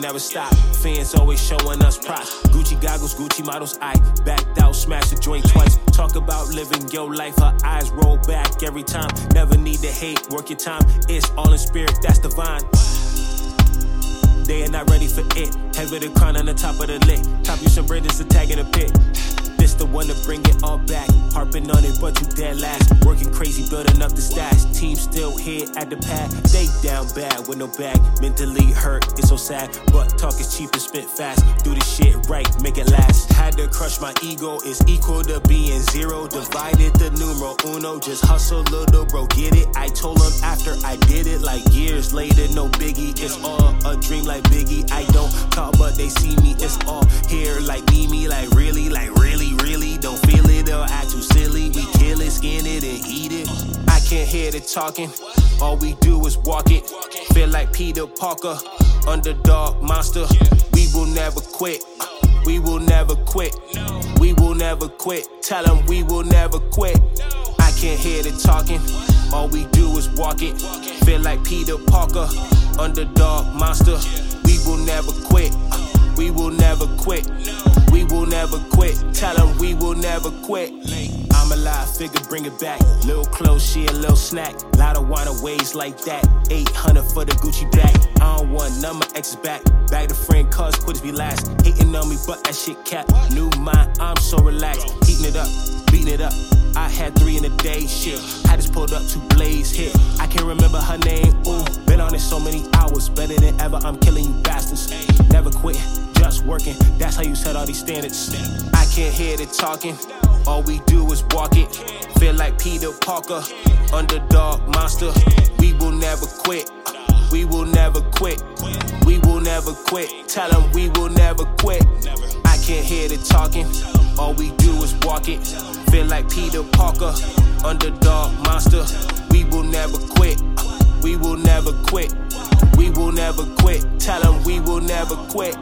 never stop. Fans always showing us props. Gucci goggles, Gucci models. I backed out, smashed the joint twice. Talk about living your life. Her eyes roll back every time. Never need to hate, work your time. It's all in spirit, that's divine. They are not ready for it. Heavy the crown on the top of the lid. Top you some it's a tag in the pit. This the one to bring it all back. Harping on it, but you dead last. Working crazy, building up the stash. Team still here at the pad. They down bad with no bag. Mentally hurt, it's so sad. But talk is cheap and spit fast. Do the shit right, make it last. Had to crush my ego, it's equal to being zero. Divided the numero uno. Just hustle, little bro, get it. I told him after I did it, like years later, no biggie. It's all a dream like Biggie. I don't talk, but they see me. It's all here like me, me, like really, like really, really. Don't hear the talking. All we do is walk it. Feel like Peter Parker, underdog monster. We will never quit. We will never quit. We will never quit. Tell them we will never quit. I can't hear the talking. All we do is walk it. Feel like Peter Parker, underdog monster. We will never quit. We will never quit. We will never quit. Tell them we will never quit. I'm alive, figure, bring it back. Little clothes, she a little snack. Lot of wine ways like that. 800 for the Gucci bag. I don't want none my exes back. Back the friend, cuz quit be last. Hating on me, but that shit cap. New mind, I'm so relaxed. Heating it up, beating it up. I had three in a day, shit. I just pulled up two blaze hit. I can't remember her name, ooh. Been on it so many hours, better than ever. I'm killing you bastards. Never quit, just working. That's how you set all these standards. I can't hear the talking. All we do is walk it. Feel like Peter Parker, underdog monster. We will never quit. We will never quit. We will never quit. Tell them we will never quit. I can't hear the talking. All we do is walk it. Feel like Peter Parker, underdog monster. We will never quit. We will never quit. We will never quit. Tell them we will never quit.